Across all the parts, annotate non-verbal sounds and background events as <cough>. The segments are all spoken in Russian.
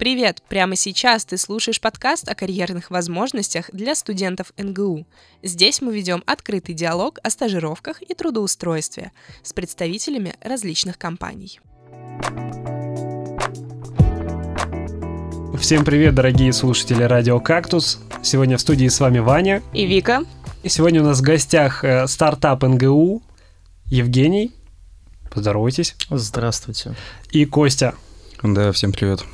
Привет! Прямо сейчас ты слушаешь подкаст о карьерных возможностях для студентов НГУ. Здесь мы ведем открытый диалог о стажировках и трудоустройстве с представителями различных компаний. Всем привет, дорогие слушатели Радио Кактус. Сегодня в студии с вами Ваня. И Вика. И сегодня у нас в гостях э, стартап НГУ Евгений. Поздоровайтесь. Здравствуйте. И Костя. Да, всем привет.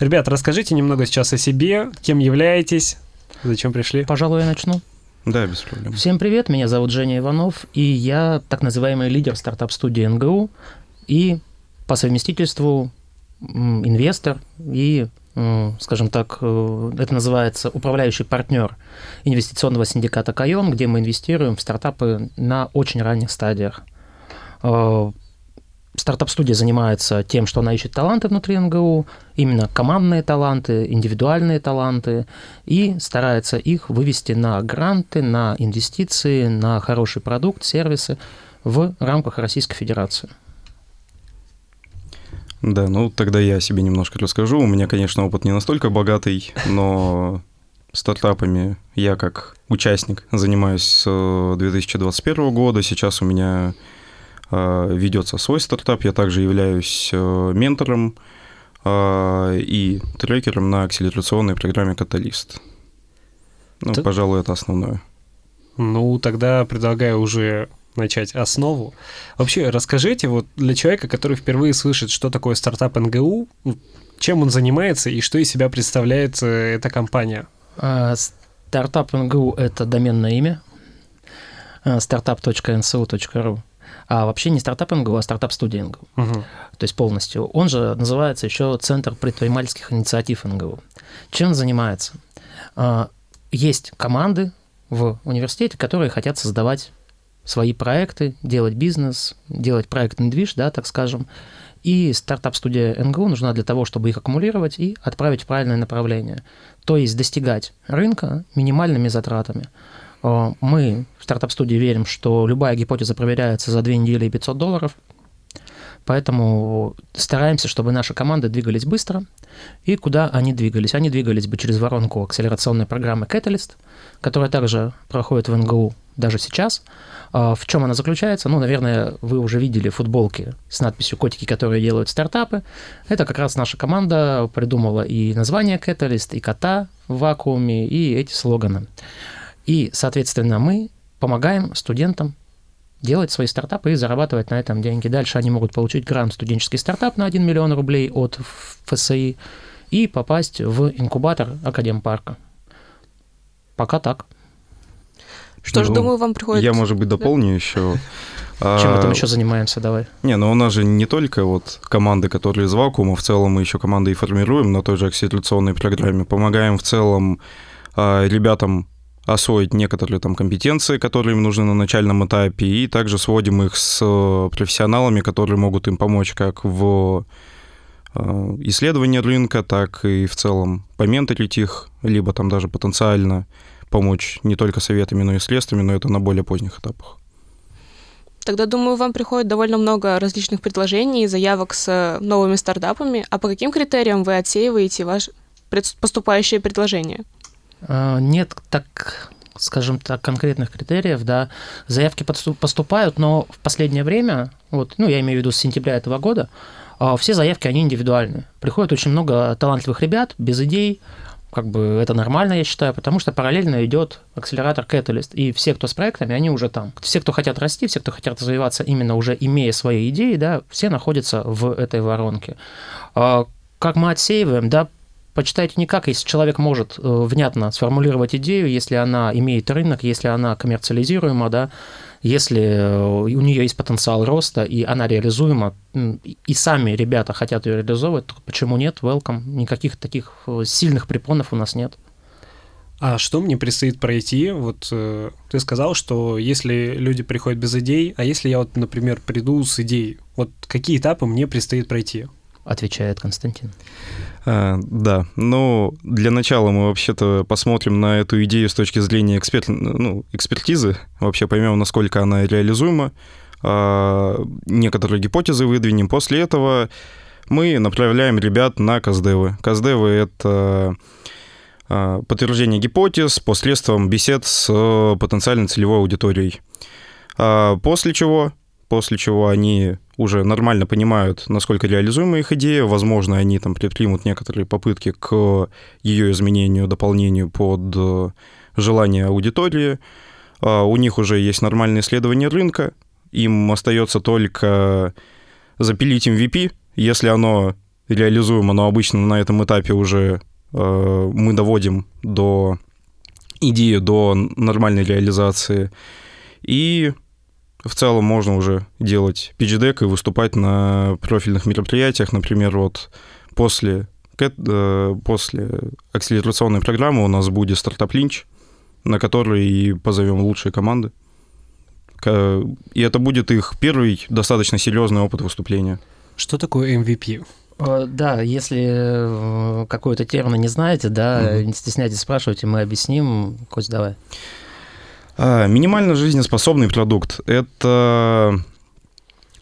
Ребят, расскажите немного сейчас о себе, кем являетесь, зачем пришли. Пожалуй, я начну. Да, без проблем. Всем привет, меня зовут Женя Иванов, и я так называемый лидер стартап-студии НГУ и по совместительству инвестор и, скажем так, э, это называется управляющий партнер инвестиционного синдиката Кайон, где мы инвестируем в стартапы на очень ранних стадиях. Э, стартап-студия занимается тем, что она ищет таланты внутри НГУ, именно командные таланты, индивидуальные таланты, и старается их вывести на гранты, на инвестиции, на хороший продукт, сервисы в рамках Российской Федерации. Да, ну тогда я себе немножко расскажу. У меня, конечно, опыт не настолько богатый, но стартапами я как участник занимаюсь с 2021 года. Сейчас у меня Э, ведется свой стартап. Я также являюсь э, ментором э, и трекером на акселерационной программе «Каталист». Ну, Т... пожалуй, это основное. Ну, тогда предлагаю уже начать основу. Вообще, расскажите вот для человека, который впервые слышит, что такое стартап НГУ, чем он занимается и что из себя представляет эта компания? А, стартап НГУ – это доменное имя startup.nsu.ru. А вообще не стартап НГУ, а стартап студия НГУ. Угу. То есть полностью. Он же называется еще Центр предпринимательских инициатив НГУ. Чем он занимается? А, есть команды в университете, которые хотят создавать свои проекты, делать бизнес, делать проектный движ, да, так скажем. И стартап-студия НГУ нужна для того, чтобы их аккумулировать и отправить в правильное направление. То есть достигать рынка минимальными затратами. Э, мы в стартап-студии верим, что любая гипотеза проверяется за две недели и 500 долларов, Поэтому стараемся, чтобы наши команды двигались быстро. И куда они двигались? Они двигались бы через воронку акселерационной программы Catalyst, которая также проходит в НГУ даже сейчас. Э, в чем она заключается? Ну, наверное, вы уже видели футболки с надписью «Котики, которые делают стартапы». Это как раз наша команда придумала и название Catalyst, и кота в вакууме, и эти слоганы. И, соответственно, мы помогаем студентам делать свои стартапы и зарабатывать на этом деньги. Дальше они могут получить грант студенческий стартап на 1 миллион рублей от ФСИ и попасть в инкубатор Академпарка. Пока так. Что ж, ну, думаю, вам приходит... Я, может быть, дополню да? еще. Чем мы там еще занимаемся, давай? Не, ну у нас же не только вот команды, которые из вакуума, в целом мы еще команды и формируем на той же акселерационной программе, помогаем в целом а, ребятам освоить некоторые там компетенции, которые им нужны на начальном этапе, и также сводим их с э, профессионалами, которые могут им помочь как в э, исследовании рынка, так и в целом поменторить их, либо там даже потенциально помочь не только советами, но и средствами, но это на более поздних этапах. Тогда, думаю, вам приходит довольно много различных предложений и заявок с новыми стартапами. А по каким критериям вы отсеиваете ваши поступающие предложения? А, нет так скажем так, конкретных критериев, да, заявки поступают, но в последнее время, вот, ну, я имею в виду с сентября этого года, а, все заявки, они индивидуальны. Приходит очень много талантливых ребят, без идей, как бы это нормально, я считаю, потому что параллельно идет акселератор Catalyst, и все, кто с проектами, они уже там. Все, кто хотят расти, все, кто хотят развиваться именно уже имея свои идеи, да, все находятся в этой воронке. А, как мы отсеиваем, да, почитайте никак, если человек может э, внятно сформулировать идею, если она имеет рынок, если она коммерциализируема, да, если э, у нее есть потенциал роста, и она реализуема, и сами ребята хотят ее реализовывать, то почему нет? Welcome. Никаких таких э, сильных препонов у нас нет. А что мне предстоит пройти? Вот э, ты сказал, что если люди приходят без идей, а если я вот, например, приду с идеей, вот какие этапы мне предстоит пройти? Отвечает Константин. А, да, ну, для начала мы вообще-то посмотрим на эту идею с точки зрения эксперт, ну, экспертизы, вообще поймем, насколько она реализуема, а, некоторые гипотезы выдвинем. После этого мы направляем ребят на каздевы. Каздевы — это а, подтверждение гипотез посредством бесед с потенциальной целевой аудиторией. А, после чего, после чего они уже нормально понимают, насколько реализуема их идея, возможно, они там предпримут некоторые попытки к ее изменению, дополнению под желание аудитории. А, у них уже есть нормальное исследование рынка, им остается только запилить MVP, если оно реализуемо, но обычно на этом этапе уже э, мы доводим до идеи, до нормальной реализации. И в целом можно уже делать pitch и выступать на профильных мероприятиях. Например, вот после, э, после акселерационной программы у нас будет стартап-линч, на который и позовем лучшие команды. И это будет их первый достаточно серьезный опыт выступления. Что такое MVP? Э, да, если э, какой-то термин не знаете, да, угу. не стесняйтесь спрашивать, и мы объясним. Кость, давай. А, минимально жизнеспособный продукт – это,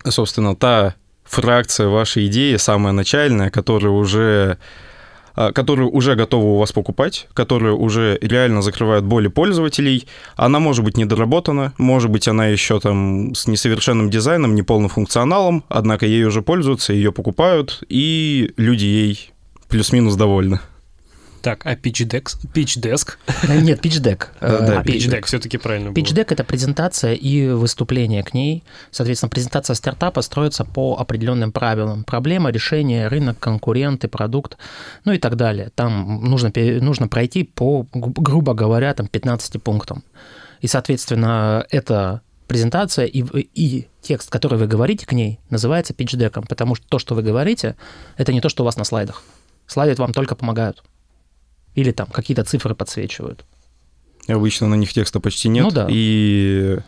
собственно, та фракция вашей идеи, самая начальная, которая уже а, которую уже готовы у вас покупать, которая уже реально закрывает боли пользователей. Она может быть недоработана, может быть, она еще там с несовершенным дизайном, неполным функционалом, однако ей уже пользуются, ее покупают, и люди ей плюс-минус довольны. Так, а Pitch Deck? Pitch Desk? Нет, Pitch Deck. <laughs> Да, Pitch Deck все-таки правильно Pitch Deck — это презентация и выступление к ней. Соответственно, презентация стартапа строится по определенным правилам. Проблема, решение, рынок, конкуренты, продукт, ну и так далее. Там нужно, нужно пройти по, грубо говоря, там 15 пунктам. И, соответственно, это презентация и, и текст, который вы говорите к ней, называется питчдеком, потому что то, что вы говорите, это не то, что у вас на слайдах. Слайды вам только помогают. Или там какие-то цифры подсвечивают. Обычно на них текста почти нет. Ну да. И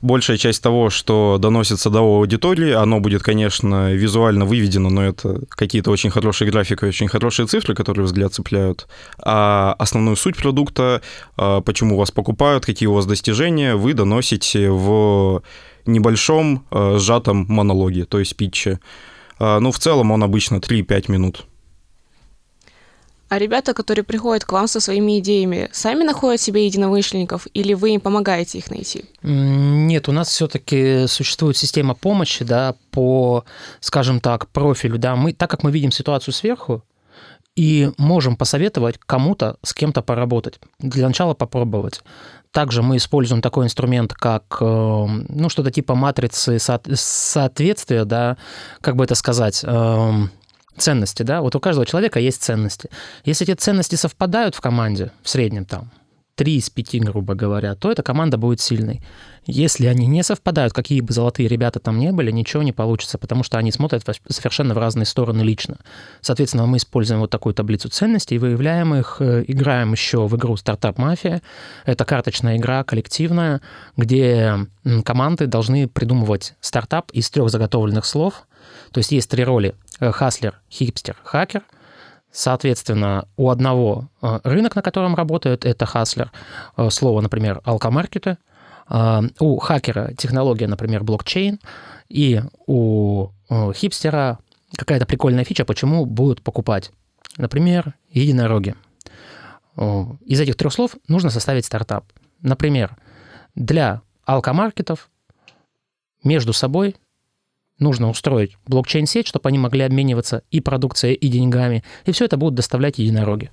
большая часть того, что доносится до аудитории, оно будет, конечно, визуально выведено, но это какие-то очень хорошие графики, очень хорошие цифры, которые взгляд цепляют. А основную суть продукта, а, почему вас покупают, какие у вас достижения, вы доносите в небольшом а, сжатом монологе, то есть питче. А, ну, в целом он обычно 3-5 минут. А ребята, которые приходят к вам со своими идеями, сами находят себе единомышленников или вы им помогаете их найти? Нет, у нас все-таки существует система помощи, да, по, скажем так, профилю, да. Мы, так как мы видим ситуацию сверху, и можем посоветовать кому-то с кем-то поработать. Для начала попробовать. Также мы используем такой инструмент, как эм, ну, что-то типа матрицы соответствия, да, как бы это сказать, эм, ценности, да, вот у каждого человека есть ценности. Если эти ценности совпадают в команде, в среднем там, три из пяти, грубо говоря, то эта команда будет сильной. Если они не совпадают, какие бы золотые ребята там не были, ничего не получится, потому что они смотрят совершенно в разные стороны лично. Соответственно, мы используем вот такую таблицу ценностей, выявляем их, э, играем еще в игру «Стартап Мафия». Это карточная игра коллективная, где команды должны придумывать стартап из трех заготовленных слов. То есть есть три роли хаслер, хипстер, хакер. Соответственно, у одного э, рынок, на котором работает, это хаслер. Э, слово, например, алкомаркеты. У хакера технология, например, блокчейн. И у хипстера какая-то прикольная фича, почему будут покупать. Например, единороги. Из этих трех слов нужно составить стартап. Например, для алкомаркетов между собой нужно устроить блокчейн-сеть, чтобы они могли обмениваться и продукцией, и деньгами. И все это будут доставлять единороги.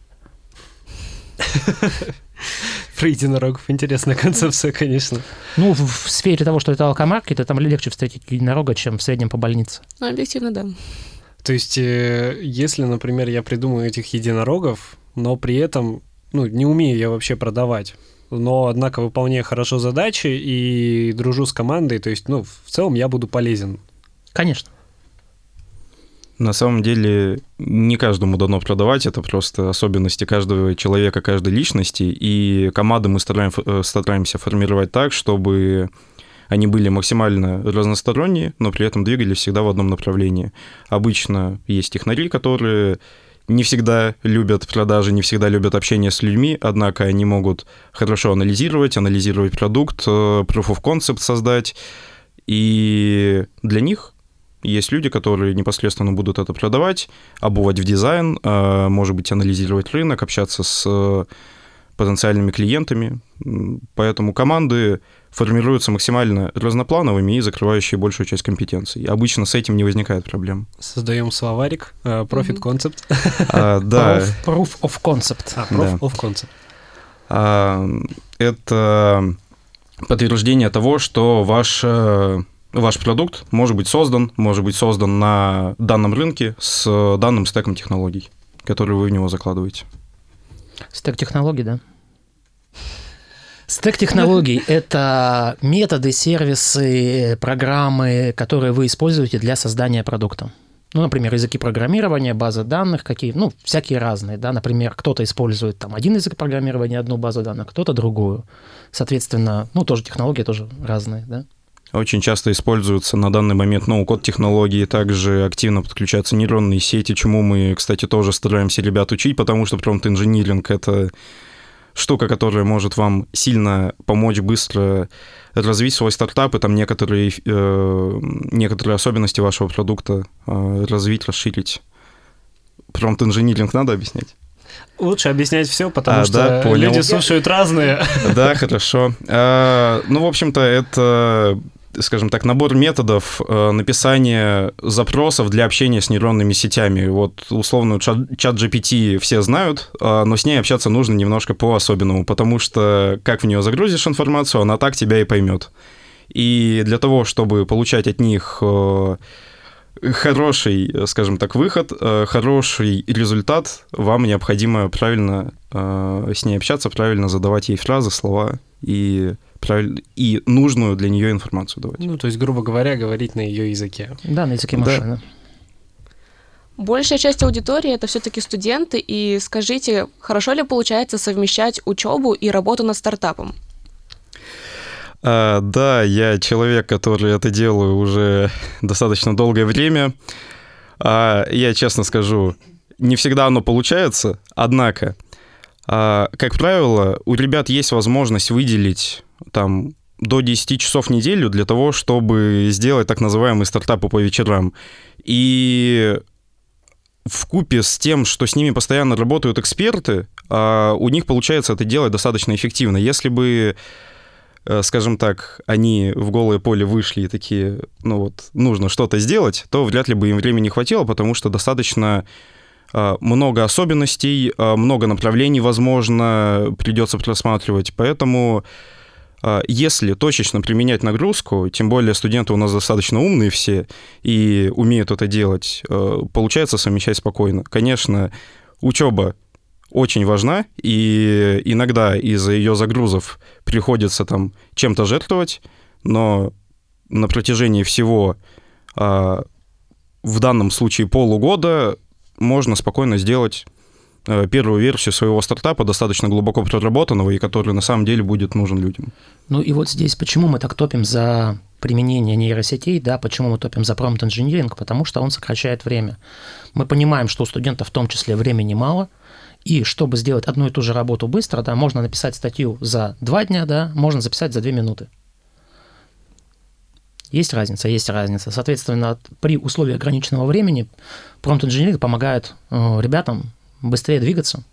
<laughs> Про единорогов интересная концепция, конечно. Ну, в сфере того, что это алкомаркет, там легче встретить единорога, чем в среднем по больнице. Ну, объективно, да. То есть, э, если, например, я придумаю этих единорогов, но при этом, ну, не умею я вообще продавать, но, однако, выполняю хорошо задачи и дружу с командой, то есть, ну, в целом я буду полезен Конечно. На самом деле не каждому дано продавать, это просто особенности каждого человека, каждой личности, и команды мы стараем, э, стараемся формировать так, чтобы они были максимально разносторонние, но при этом двигались всегда в одном направлении. Обычно есть технари, которые не всегда любят продажи, не всегда любят общение с людьми, однако они могут хорошо анализировать, анализировать продукт, э, proof of concept создать, и для них Есть люди, которые непосредственно будут это продавать, обувать в дизайн, э, может быть, анализировать рынок, общаться с э, потенциальными клиентами. Поэтому команды формируются максимально разноплановыми и закрывающие большую часть компетенций. Обычно с этим не возникает проблем. Создаем словарик, Profit Concept. <laughs> А, да. Proof of Concept. А, Proof of Concept. А, это подтверждение того, что ваш, э, ваш продукт может быть создан, может быть создан на данном рынке с данным стеком технологий, которые вы в него закладываете. Стек технологий, да? Стек технологий – это методы, сервисы, программы, которые вы используете для создания продукта. Ну, например, языки программирования, базы данных какие, ну, всякие разные, да, например, кто-то использует там один язык программирования, одну базу данных, кто-то другую. Соответственно, ну, тоже технологии тоже разные, да. Очень часто используются на данный момент ноу-код технологии, также активно подключаются нейронные сети, чему мы, кстати, тоже стараемся ребят учить, потому что промпт-инжиниринг — это штука, которая может вам сильно помочь быстро развить свой стартап и там некоторые, э, некоторые особенности вашего продукта э, развить, расширить. Промпт-инжиниринг надо объяснять? Лучше объяснять все, потому а, что да, понял. люди слушают разные. Да, хорошо. А, ну, в общем-то, это скажем так, набор методов э, написания запросов для общения с нейронными сетями. Вот условно чат, GPT все знают, э, но с ней общаться нужно немножко по-особенному, потому что как в нее загрузишь информацию, она так тебя и поймет. И для того, чтобы получать от них э, хороший, скажем так, выход, хороший результат, вам необходимо правильно с ней общаться, правильно задавать ей фразы, слова и и нужную для нее информацию давать. Ну, то есть, грубо говоря, говорить на ее языке. Да, на языке машины. Да. Большая часть аудитории это все-таки студенты, и скажите, хорошо ли получается совмещать учебу и работу над стартапом? А, да, я человек, который это делаю уже достаточно долгое время. А, я честно скажу, не всегда оно получается, однако, а, как правило, у ребят есть возможность выделить там до 10 часов в неделю для того, чтобы сделать так называемые стартапы по вечерам. И в купе с тем, что с ними постоянно работают эксперты, а, у них получается это делать достаточно эффективно. Если бы э, скажем так, они в голое поле вышли и такие, ну вот, нужно что-то сделать, то вряд ли бы им времени хватило, потому что достаточно а, много особенностей, а, много направлений, возможно, придется просматривать. Поэтому если точечно применять нагрузку, тем более студенты у нас достаточно умные все и умеют это делать, э, получается совмещать спокойно. Конечно, учеба очень важна, и иногда из-за ее загрузов приходится там чем-то жертвовать, но на протяжении всего а, в данном случае полугода можно спокойно сделать первую версию своего стартапа, достаточно глубоко проработанного, и который на самом деле будет нужен людям. Ну и вот здесь почему мы так топим за применение нейросетей, да, почему мы топим за промпт инжиниринг, потому что он сокращает время. Мы понимаем, что у студентов в том числе времени мало, и чтобы сделать одну и ту же работу быстро, да, можно написать статью за два дня, да, можно записать за две минуты. Есть разница, есть разница. Соответственно, при условии ограниченного времени промпт инжиниринг помогает э, ребятам быстрее двигаться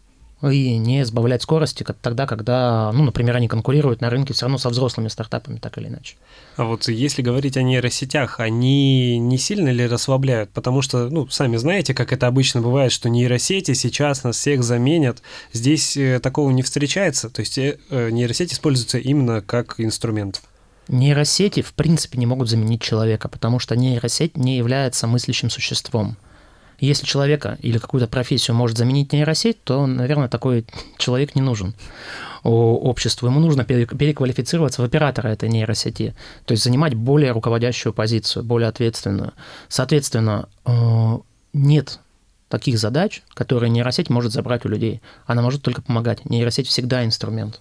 и не сбавлять скорости тогда, когда, ну, например, они конкурируют на рынке все равно со взрослыми стартапами, так или иначе. А вот если говорить о нейросетях, они не сильно ли расслабляют? Потому что, ну, сами знаете, как это обычно бывает, что нейросети сейчас нас всех заменят. Здесь э, такого не встречается, то есть э, э, нейросеть используется именно как инструмент. Нейросети, в принципе, не могут заменить человека, потому что нейросеть не является мыслящим существом. Если человека или какую-то профессию может заменить нейросеть, то, наверное, такой человек не нужен обществу. Ему нужно переквалифицироваться в оператора этой нейросети, то есть занимать более руководящую позицию, более ответственную. Соответственно, э, нет таких задач, которые нейросеть может забрать у людей. Она может только помогать. Нейросеть всегда инструмент.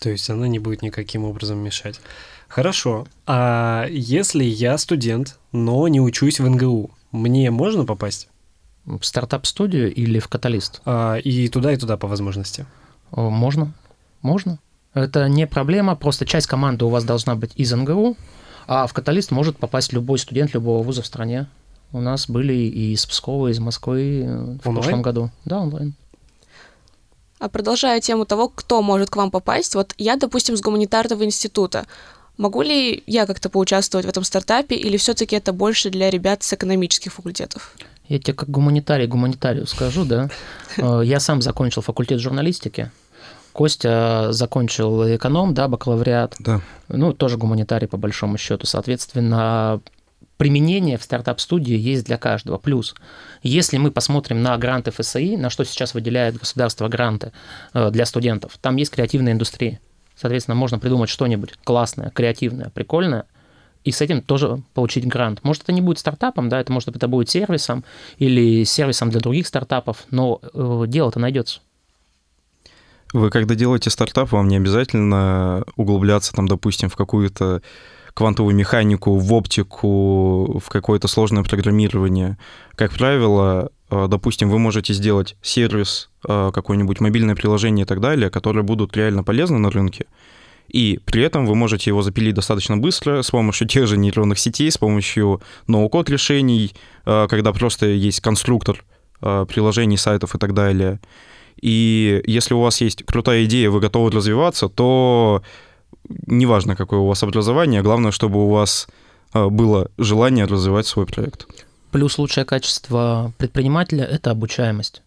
То есть она не будет никаким образом мешать. Хорошо. А если я студент, но не учусь в НГУ, мне можно попасть? В стартап-студию или в каталист? А, и туда, и туда по возможности. Можно, можно. Это не проблема, просто часть команды у вас должна быть из НГУ, А в каталист может попасть любой студент любого вуза в стране. У нас были и из Пскова, и из Москвы э, в Онлайн? прошлом году. Да, онлайн. А продолжая тему того, кто может к вам попасть, вот я, допустим, с гуманитарного института. Могу ли я как-то поучаствовать в этом стартапе, или все-таки это больше для ребят с экономических факультетов? Я тебе как гуманитарий гуманитарию скажу, да. <laughs> Э, Я сам закончил факультет журналистики. Костя закончил эконом, да, бакалавриат. Да. Ну, тоже гуманитарий по большому счету. Соответственно, применение в стартап-студии есть для каждого. Плюс, если мы посмотрим на гранты ФСИ, на что сейчас выделяет государство гранты э, для студентов, там есть креативная индустрия. Соответственно, можно придумать что-нибудь классное, креативное, прикольное, и с этим тоже получить грант. Может, это не будет стартапом, да, это может это будет сервисом или сервисом для других стартапов, но э, дело-то найдется. Вы когда делаете стартап, вам не обязательно углубляться, там, допустим, в какую-то квантовую механику, в оптику, в какое-то сложное программирование. Как правило, допустим, вы можете сделать сервис, э, какое-нибудь мобильное приложение и так далее, которые будут реально полезны на рынке, и при этом вы можете его запилить достаточно быстро с помощью <laughs> тех же нейронных сетей, с помощью ноу-код решений, э, когда просто есть конструктор э, приложений, сайтов и так далее. И если у вас есть крутая идея, вы готовы развиваться, то неважно, какое у вас образование, главное, чтобы у вас э, было желание развивать свой проект. Плюс лучшее качество предпринимателя – это обучаемость.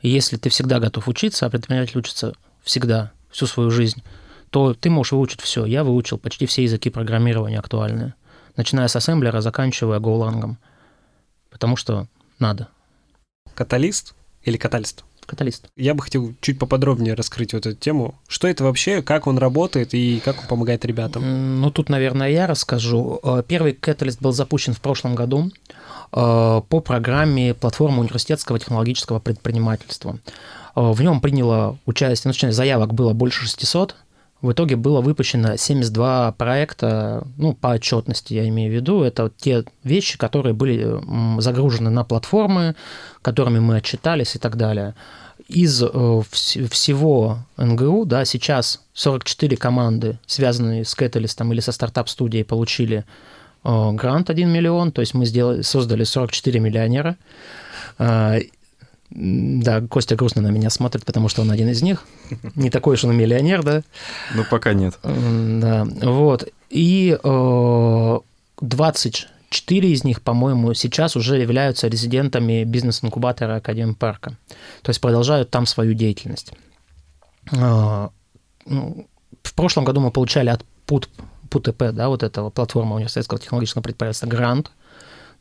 И если ты всегда готов учиться, а предприниматель учится всегда, всю свою жизнь, то ты можешь выучить все. Я выучил почти все языки программирования актуальные, начиная с ассемблера, заканчивая гоулангом. Потому что надо. Каталист или каталист? Каталист. Я бы хотел чуть поподробнее раскрыть вот эту тему. Что это вообще, как он работает и как он помогает ребятам? Ну, тут, наверное, я расскажу. Э, Первый Catalyst был запущен в прошлом году по программе платформы университетского технологического предпринимательства. Э, В нем приняло участие, ну, точнее, заявок было больше 600, в итоге было выпущено 72 проекта, ну, по отчетности я имею в виду, это те вещи, которые были загружены на платформы, которыми мы отчитались и так далее. Из э, вс- всего НГУ, да, сейчас 44 команды, связанные с Кэталистом или со стартап-студией, получили э, грант 1 миллион, то есть мы сделали, создали 44 миллионера. Э, Да, Костя грустно на меня смотрит, потому что он один из них. <laughs> Не такой уж он миллионер, да? Ну, пока нет. Да, вот. И э, 24 из них, по-моему, сейчас уже являются резидентами бизнес-инкубатора Академпарка. То есть продолжают там свою деятельность. Э, ну, В прошлом году мы получали от ПУТ, ПУТП, да, вот этого платформа университетского технологического предприятия, грант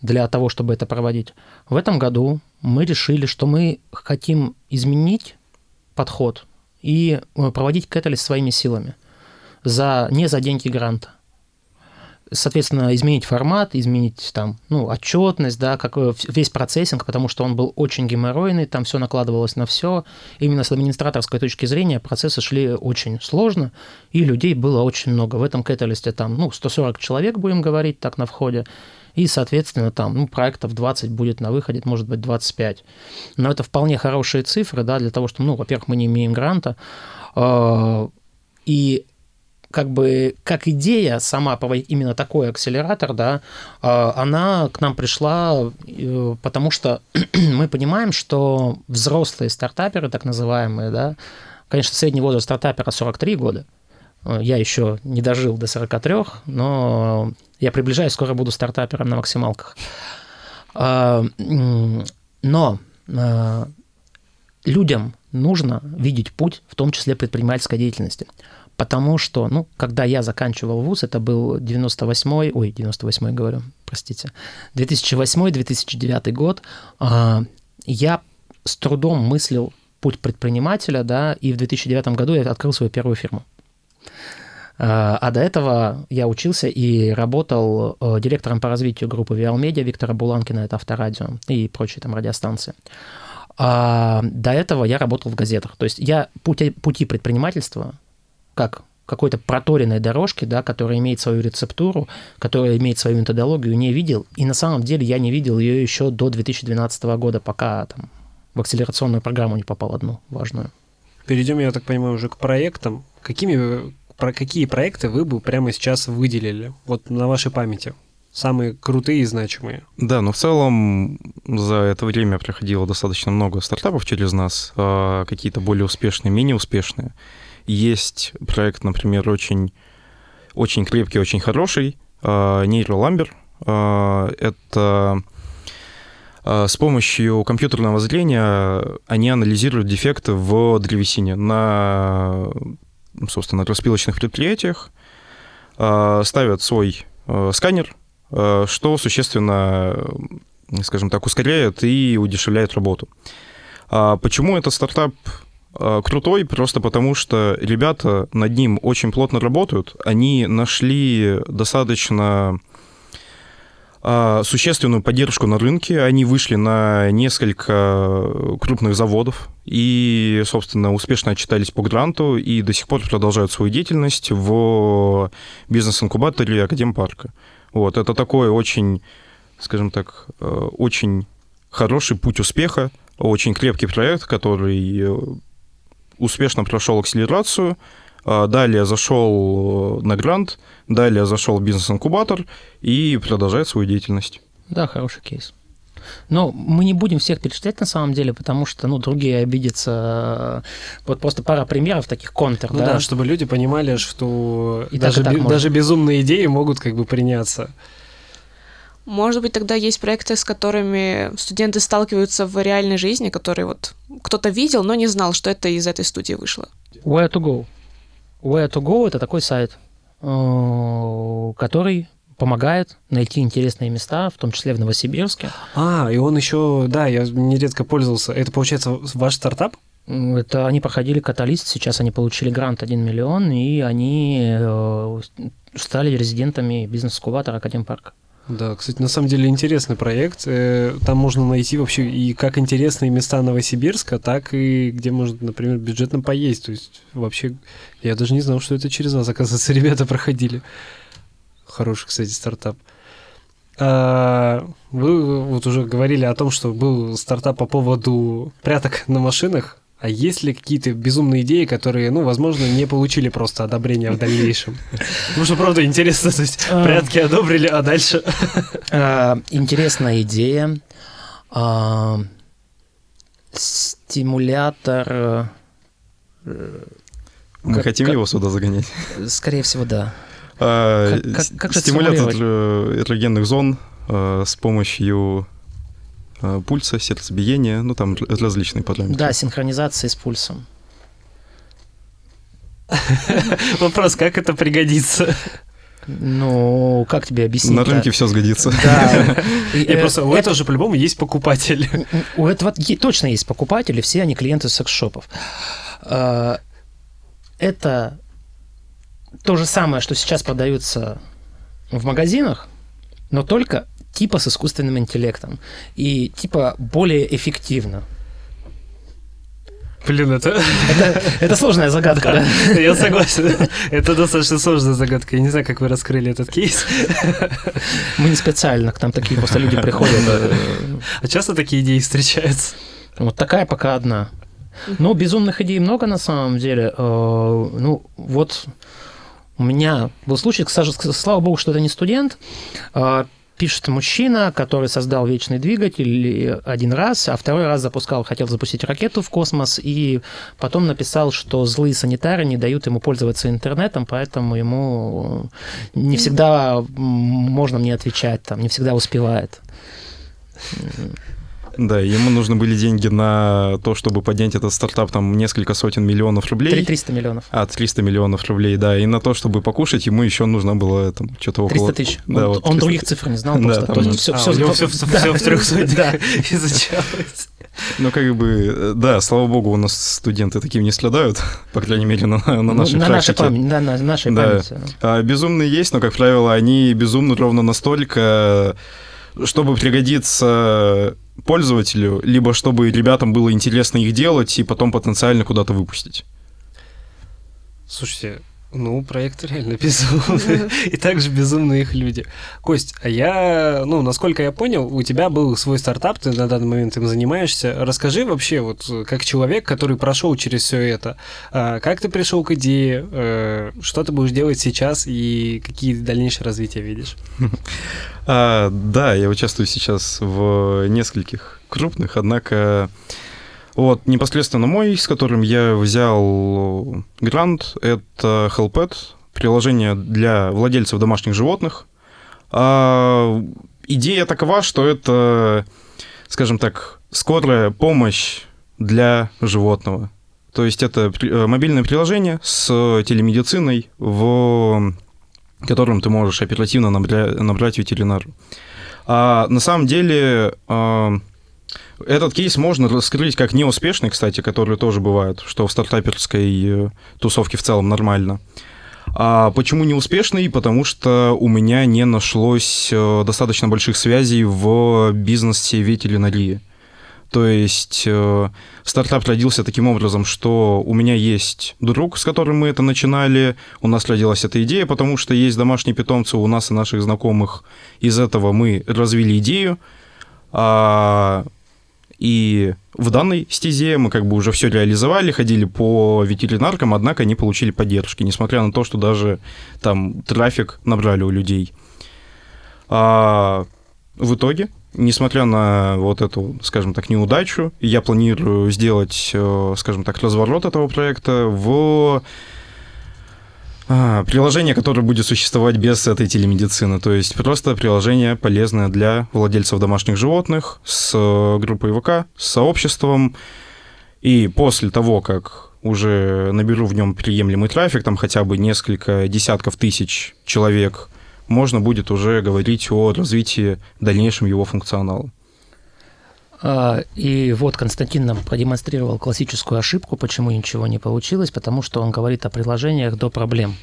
для того, чтобы это проводить. В этом году мы решили, что мы хотим изменить подход и э, проводить каталист своими силами за, не за деньги гранта. Соответственно, изменить формат, изменить там, ну, отчетность, да, как, э, весь процессинг, потому что он был очень геморройный, там все накладывалось на все. Именно с администраторской точки зрения процессы шли очень сложно, и людей было очень много. В этом каталисте там, ну, 140 человек, будем говорить так, на входе, и, соответственно, там, ну, проектов 20 будет на выходе, может быть, 25. Но это вполне хорошие цифры, да, для того, что, ну, во-первых, мы не имеем гранта, э, и как бы как идея сама именно такой акселератор, да, э, она к нам пришла, э, потому что <clears throat> мы понимаем, что взрослые стартаперы, так называемые, да, конечно, средний возраст стартапера 43 года, Э, я еще не дожил до 43, но я приближаюсь, скоро буду стартапером на максималках. А, Но а, людям нужно видеть путь, в том числе предпринимательской деятельности. Потому что, ну, когда я заканчивал вуз, это был 98-й, ой, 98-й говорю, простите, 2008-2009 год, а, я с трудом мыслил путь предпринимателя, да, и в 2009 году я открыл свою первую фирму. А а до этого я учился и работал э, директором по развитию группы Виалмедиа Виктора Буланкина, это авторадио и прочие там радиостанции. А до этого я работал в газетах. То есть я пути, пути предпринимательства, как какой-то проторенной дорожки, да, которая имеет свою рецептуру, которая имеет свою методологию, не видел. И на самом деле я не видел ее еще до 2012 года, пока там в акселерационную программу не попал одну важную. Перейдем, я так понимаю, уже к проектам. Какими про какие проекты вы бы прямо сейчас выделили? Вот на вашей памяти. Самые крутые и значимые. Да, но в целом за это время проходило достаточно много стартапов через нас, а, какие-то более успешные, менее успешные. Есть проект, например, очень, очень крепкий, очень хороший, Нейроламбер. Это а, с помощью компьютерного зрения они анализируют дефекты в древесине на, собственно, распилочных предприятиях, а, ставят свой а, сканер, что существенно, скажем так, ускоряет и удешевляет работу. Почему этот стартап крутой? Просто потому, что ребята над ним очень плотно работают. Они нашли достаточно а, существенную поддержку на рынке. Они вышли на несколько крупных заводов и, собственно, успешно отчитались по гранту и до сих пор продолжают свою деятельность в бизнес-инкубаторе Академпарка. Вот, это такой очень, скажем так, э, очень хороший путь успеха, очень крепкий проект, который э, успешно прошел акселерацию, а, далее зашел на грант, далее зашел в бизнес-инкубатор и продолжает свою деятельность. Да, хороший кейс. Но мы не будем всех перечислять на самом деле, потому что, ну, другие обидятся. Вот просто пара примеров таких контр, ну, да? да, чтобы люди понимали, что и даже, так, и так даже безумные идеи могут как бы приняться. Может быть, тогда есть проекты, с которыми студенты сталкиваются в реальной жизни, которые вот кто-то видел, но не знал, что это из этой студии вышло. Where to go? Where to go – это такой сайт, э, который помогает найти интересные места, в том числе в Новосибирске. А, и он еще, да, я нередко пользовался. Это, получается, ваш стартап? Это они проходили каталист, сейчас они получили грант 1 миллион, и они э, стали резидентами бизнес-скуватора Академпарка. Да, кстати, на самом деле интересный проект. Э, там можно найти вообще и как интересные места Новосибирска, так и где можно, например, бюджетно поесть. То есть вообще я даже не знал, что это через вас, оказывается, <laughs> ребята проходили. Хороший, кстати, стартап. А, вы вот уже говорили о том, что был стартап по поводу пряток на машинах. А есть ли какие-то безумные идеи, которые, ну, возможно, не получили просто одобрения в дальнейшем? <laughs> Потому что, правда, интересно, то есть а. прятки одобрили, а дальше? А, <laughs> интересная идея. А, стимулятор... Э, Мы хотим его сюда загонять? Скорее всего, да. Стимулятор э, эрогенных зон э, с помощью Э, пульса, сердцебиения, ну там различные параметры. Да, синхронизация с пульсом. <laughs> Вопрос, как это пригодится? Ну, как тебе объяснить? На рынке все сгодится. Да. <laughs> И просто у этого же по-любому есть покупатель. <laughs> У этого точно есть покупатели, все они клиенты секс-шопов. А, это то же самое, что сейчас продаются в магазинах, но только типа с искусственным интеллектом и типа более эффективно. Блин, это... это... Это сложная загадка, да? Я согласен. Это достаточно сложная загадка. Я не знаю, как вы раскрыли этот кейс. Мы не специально, к нам такие просто люди приходят. А часто такие идеи встречаются? Вот такая пока одна. Ну, безумных идей много на самом деле. Э, ну, вот у меня был случай, слава богу, что это не студент, э, пишет мужчина, который создал вечный двигатель один раз, а второй раз запускал, хотел запустить ракету в космос, и потом написал, что злые санитары не дают ему пользоваться интернетом, поэтому ему не всегда можно мне отвечать, там, не всегда успевает. Да, ему нужны были деньги на то, чтобы поднять этот стартап там несколько сотен миллионов рублей. 300 миллионов. А, 300 миллионов рублей, да. И на то, чтобы покушать, ему еще нужно было там что-то около... 300 тысяч. Да, он, вот он других цифр не знал просто. Да, там... все, а, все, все, все, да. все в трех да. изучалось. Ну, как бы, да, слава богу, у нас студенты таким не страдают, по крайней мере, на, на ну, нашей на практике. Нашей памяти, да, на нашей да. памяти. А, безумные есть, но, как правило, они безумны ровно настолько, чтобы пригодиться пользователю, либо чтобы ребятам было интересно их делать и потом потенциально куда-то выпустить. Слушайте, Ну, проект реально безумный. <laughs> И также безумные их люди. Кость, а я, ну, насколько я понял, у тебя был свой стартап, ты на данный момент им занимаешься. Расскажи вообще, вот как человек, который прошел через все это, а, как ты пришел к идее, э, что ты будешь делать сейчас и какие дальнейшие развития видишь? <laughs> А, да, я участвую сейчас в нескольких крупных, однако вот, непосредственно мой, с которым я взял грант, это Helpet, приложение для владельцев домашних животных. А, идея такова, что это, скажем так, скорая помощь для животного. То есть это э, мобильное приложение с телемедициной, в котором ты можешь оперативно набрать ветеринару. А на самом деле а, этот кейс можно раскрыть как неуспешный, кстати, которые тоже бывают, что в стартаперской э, тусовке в целом нормально. А почему неуспешный? Потому что у меня не нашлось э, достаточно больших связей в бизнесе ветеринарии. То есть э, стартап родился таким образом, что у меня есть друг, с которым мы это начинали, у нас родилась эта идея, потому что есть домашние питомцы у нас и наших знакомых. Из этого мы развили идею. А и в данной стезе мы как бы уже все реализовали, ходили по ветеринаркам, однако не получили поддержки, несмотря на то, что даже там трафик набрали у людей. А в итоге, несмотря на вот эту, скажем так, неудачу, я планирую сделать, э, скажем так, разворот этого проекта в а, приложение, которое будет существовать без этой телемедицины. То есть просто приложение полезное для владельцев домашних животных с э, группой ВК, с сообществом. И после того, как уже наберу в нем приемлемый трафик, там хотя бы несколько десятков тысяч человек, можно будет уже говорить о развитии дальнейшем его функционала. А, и вот Константин нам продемонстрировал классическую ошибку, почему ничего не получилось, потому что он говорит о приложениях до проблем.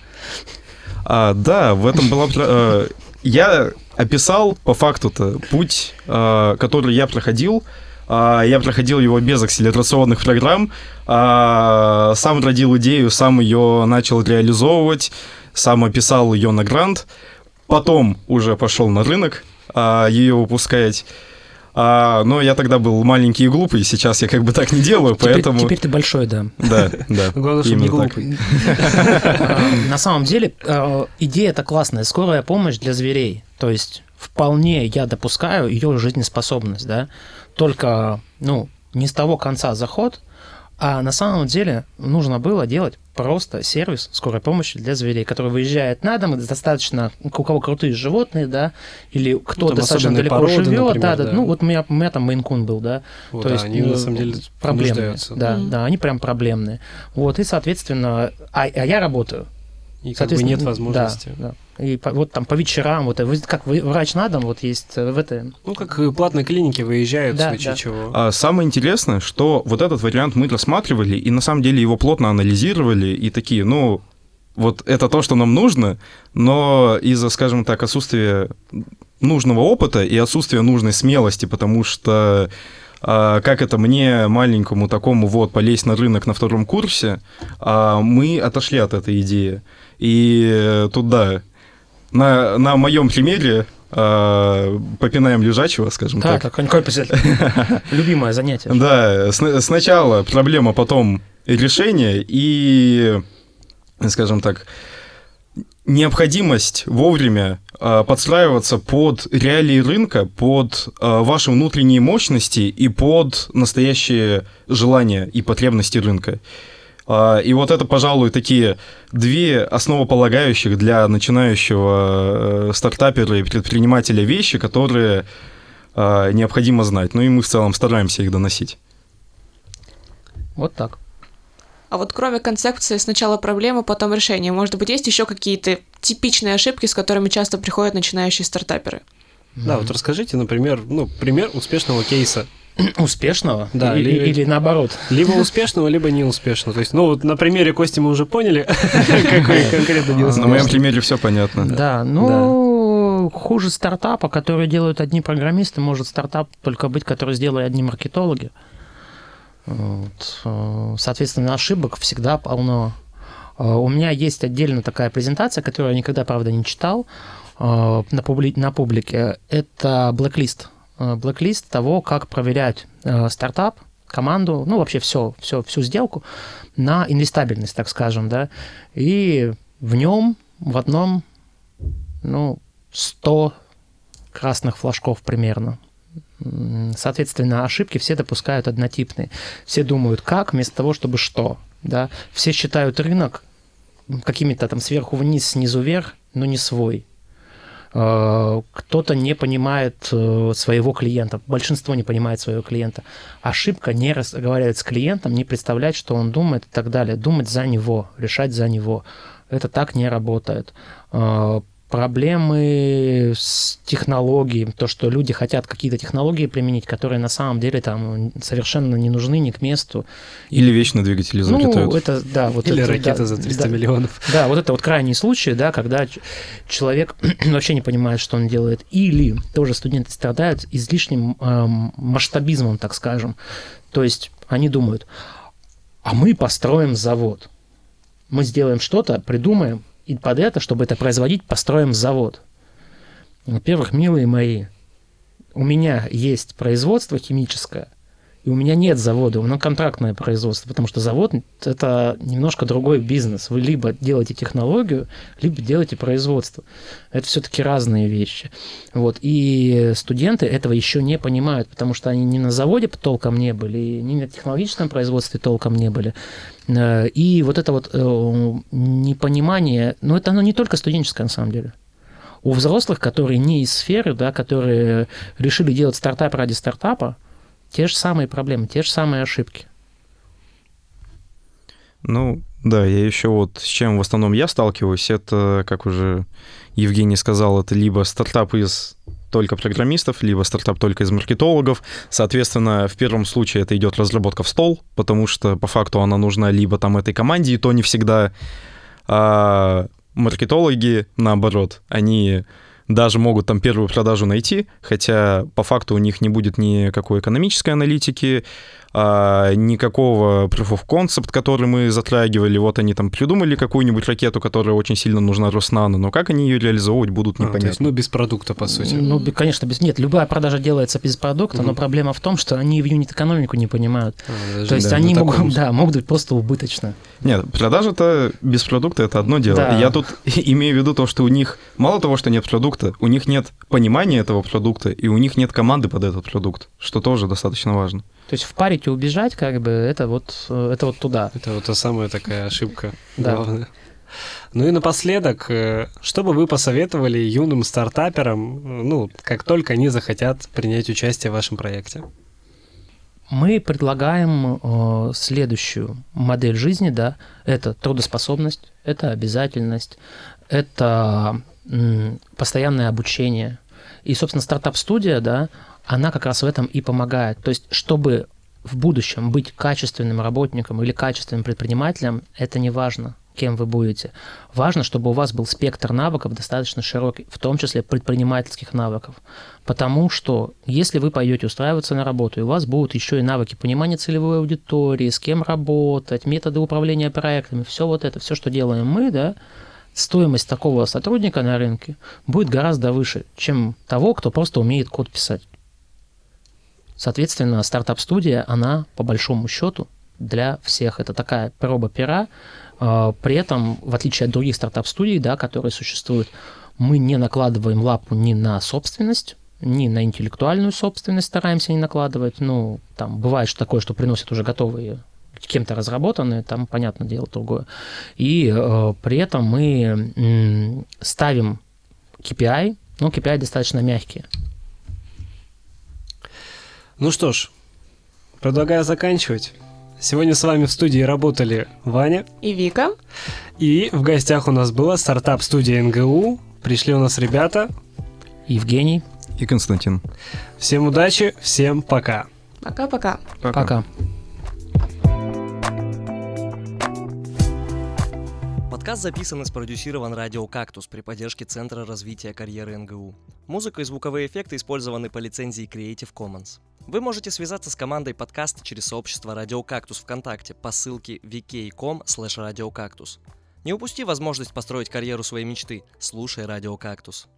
А, да, в этом была... Э, я описал по факту-то путь, э, который я проходил. А, я проходил его без акселерационных программ, а, сам родил идею, сам ее начал реализовывать, сам описал ее на грант, потом уже пошел на рынок ее выпускать. А, но я тогда был маленький и глупый, сейчас я как бы так не делаю, теперь, поэтому... Теперь ты большой, да. Да, да. <laughs> Главное, чтобы не глупый. <laughs> А, на самом деле, а, идея это классная. Скорая помощь для зверей. То есть вполне я допускаю ее жизнеспособность, да. Только, ну, не с того конца заход, а на самом деле нужно было делать просто сервис скорой помощи для зверей, который выезжает на дом, достаточно, у кого крутые животные, да, или кто ну, достаточно далеко породы, живет, например, да, да, да, ну вот у меня, у меня там мейнкун был, да, вот, то да, есть они на самом деле проблемные, да, mm-hmm. да, они прям проблемные, вот и соответственно, а, а я работаю, и как бы нет возможности. Да, да. И по, вот там по вечерам, вот как врач на дом, вот есть э, в это. Ну, как платные клиники выезжают да, в случае да. чего. А самое интересное, что вот этот вариант мы рассматривали, и на самом деле его плотно анализировали, и такие, ну, вот это то, что нам нужно, но из-за, скажем так, отсутствия нужного опыта и отсутствия нужной смелости, потому что как это мне, маленькому такому, вот, полезть на рынок на втором курсе, а мы отошли от этой идеи. И тут, да, на, на моем примере э, попинаем лежачего, скажем так. Так, конь <laughs> Любимое занятие. Да, сначала проблема, потом решение, и, скажем так, необходимость вовремя э, подстраиваться под реалии рынка, под э, ваши внутренние мощности и под настоящие желания и потребности рынка. А, и вот это, пожалуй, такие две основополагающих для начинающего э, стартапера и предпринимателя вещи, которые необходимо знать. Ну и мы в целом стараемся их доносить. Вот так. А вот кроме концепции сначала проблема, потом решение, может быть, есть еще какие-то типичные ошибки, с которыми часто приходят начинающие стартаперы? Да, вот расскажите, например, ну, пример успешного кейса <clears throat> Успешного? Да, или, или, или наоборот? Либо успешного, либо неуспешного. То есть, ну, вот на примере Кости мы уже поняли, <laughs> какой конкретно неуспешный. На моем примере все понятно. Да, ну, хуже стартапа, который делают одни программисты, может стартап только быть, который сделали одни маркетологи. Вот. Соответственно, ошибок всегда полно. У меня есть отдельно такая презентация, которую я никогда, правда, не читал на, публи... на публике. Это блэклист. Блэклист того, как проверять стартап, команду, ну, вообще все, все, всю сделку на инвестабельность, так скажем, да. И в нем, в одном, ну, 100 красных флажков примерно. Соответственно, ошибки все допускают однотипные. Все думают, как, вместо того, чтобы что. Да? Все считают рынок какими-то там сверху вниз, снизу вверх, но не свой. Э, кто-то не понимает э, своего клиента, большинство не понимает своего клиента. Ошибка не разговаривать с клиентом, не представлять, что он думает и так далее. Думать за него, решать за него. Это так не работает. Проблемы с технологией, то, что люди хотят какие-то технологии применить, которые на самом деле там совершенно не нужны ни к месту. Или вечно двигатели изобретают. Ну, это, да, вот Или это, ракеты да, за 300 да, миллионов. <laughs> Да, вот это вот крайний случай, да, когда человек <clears throat> вообще не понимает, что он делает. Или тоже студенты страдают излишним эм, масштабизмом, так скажем. То есть они думают, а мы построим завод. Мы сделаем что-то, придумаем, и под это, чтобы это производить, построим завод. Во-первых, милые мои, у меня есть производство химическое – и у меня нет завода, у меня контрактное производство, потому что завод – это немножко другой бизнес. Вы либо делаете технологию, либо делаете производство. Это все-таки разные вещи. Вот. И студенты этого еще не понимают, потому что они ни на заводе толком не были, ни на технологическом производстве толком не были. Э, и вот это вот э, непонимание, ну это оно не только студенческое на самом деле у взрослых, которые не из сферы, да, которые решили делать стартап ради стартапа, те же самые проблемы, те же самые ошибки. Ну, да, я еще вот с чем в основном я сталкиваюсь, это, как уже Евгений сказал, это либо стартап из только программистов, либо стартап только из маркетологов. Соответственно, в первом случае это идет разработка в стол, потому что по факту она нужна либо там этой команде, и то не всегда. А маркетологи, наоборот, они даже могут там первую продажу найти, хотя по факту у них не будет никакой экономической аналитики, никакого proof of concept, который мы затрагивали. Вот они там придумали какую-нибудь ракету, которая очень сильно нужна Роснано, но как они ее реализовывать будут, непонятно. А, то есть, ну, без продукта, по сути. Ну, конечно, без... Нет, любая продажа делается без продукта, угу. но проблема в том, что они в юнит-экономику не понимают. А, то есть да, они могут, да, могут быть просто убыточны. Нет, продажа-то без продукта – это одно дело. Да. Я тут <laughs> имею в виду то, что у них мало того, что нет продукта, у них нет понимания этого продукта, и у них нет команды под этот продукт, что тоже достаточно важно. То есть в парите убежать, как бы, это вот, э, это вот туда. Это вот та самая такая ошибка да. главная. Ну и напоследок, э, что бы вы посоветовали юным стартаперам, ну, как только они захотят принять участие в вашем проекте? Мы предлагаем э, следующую модель жизни, да, это трудоспособность, это обязательность, это э, постоянное обучение. И, собственно, стартап-студия, да, она как раз в этом и помогает. То есть, чтобы в будущем быть качественным работником или качественным предпринимателем, это не важно, кем вы будете. Важно, чтобы у вас был спектр навыков достаточно широкий, в том числе предпринимательских навыков. Потому что если вы пойдете устраиваться на работу, и у вас будут еще и навыки понимания целевой аудитории, с кем работать, методы управления проектами, все вот это, все, что делаем мы, да, стоимость такого сотрудника на рынке будет гораздо выше, чем того, кто просто умеет код писать. Соответственно, стартап-студия, она по большому счету для всех. Это такая проба пера. А, при этом, в отличие от других стартап-студий, да, которые существуют, мы не накладываем лапу ни на собственность, ни на интеллектуальную собственность стараемся не накладывать. Ну, там бывает что такое, что приносят уже готовые кем-то разработанные, там, понятное дело, другое. И э, при этом мы э, ставим KPI, ну, KPI достаточно мягкие. Ну что ж, предлагаю заканчивать. Сегодня с вами в студии работали Ваня и Вика. И в гостях у нас была стартап-студия НГУ. Пришли у нас ребята. Евгений. И Константин. Всем удачи, всем пока. Пока-пока. Пока. пока. Подкаст записан и спродюсирован радио «Кактус» при поддержке Центра развития карьеры НГУ. Музыка и звуковые эффекты использованы по лицензии Creative Commons. Вы можете связаться с командой подкаста через сообщество «Радио Кактус» ВКонтакте по ссылке vk.com/радиокактус. Не упусти возможность построить карьеру своей мечты. Слушай «Радио Кактус».